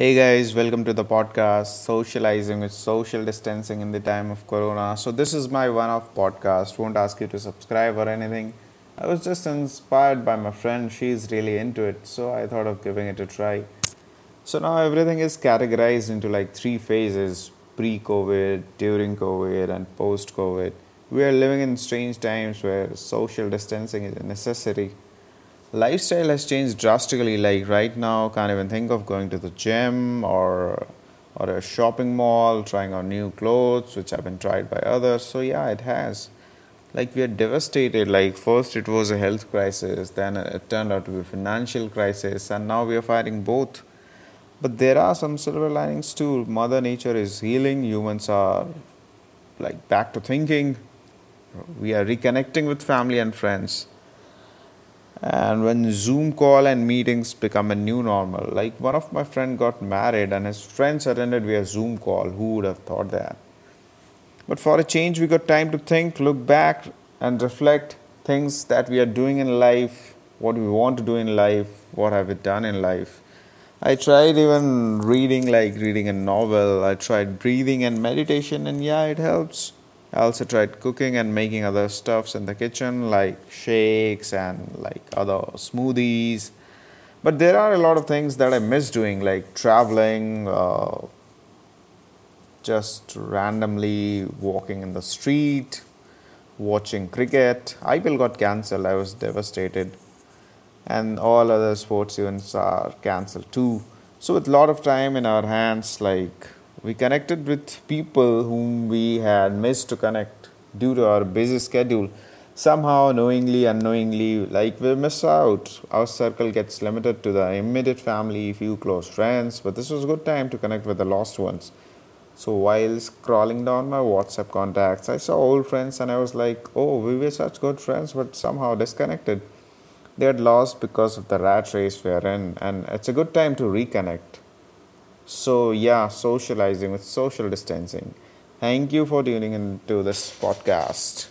Hey guys, welcome to the podcast Socializing with Social Distancing in the Time of Corona. So, this is my one off podcast. Won't ask you to subscribe or anything. I was just inspired by my friend. She's really into it. So, I thought of giving it a try. So, now everything is categorized into like three phases pre COVID, during COVID, and post COVID. We are living in strange times where social distancing is a necessity lifestyle has changed drastically. Like right now can't even think of going to the gym or or a shopping mall trying on new clothes which have been tried by others. So yeah it has. Like we are devastated. Like first it was a health crisis then it turned out to be a financial crisis and now we are fighting both. But there are some silver linings too. Mother nature is healing. Humans are like back to thinking. We are reconnecting with family and friends and when zoom call and meetings become a new normal like one of my friend got married and his friends attended via zoom call who would have thought that? But for a change we got time to think look back and reflect things that we are doing in life what we want to do in life what have we done in life. I tried even reading like reading a novel. I tried breathing and meditation and yeah it helps I also tried cooking and making other stuffs in the kitchen like shakes and like other smoothies. But there are a lot of things that I miss doing like traveling, uh, just randomly walking in the street, watching cricket. IPL got cancelled, I was devastated. And all other sports events are cancelled too. So, with a lot of time in our hands, like we connected with people whom we had missed to connect due to our busy schedule. Somehow, knowingly, unknowingly, like we miss out. Our circle gets limited to the immediate family, few close friends, but this was a good time to connect with the lost ones. So while scrolling down my WhatsApp contacts, I saw old friends and I was like, oh, we were such good friends, but somehow disconnected. They had lost because of the rat race we are in, and it's a good time to reconnect. So, yeah, socializing with social distancing. Thank you for tuning into this podcast.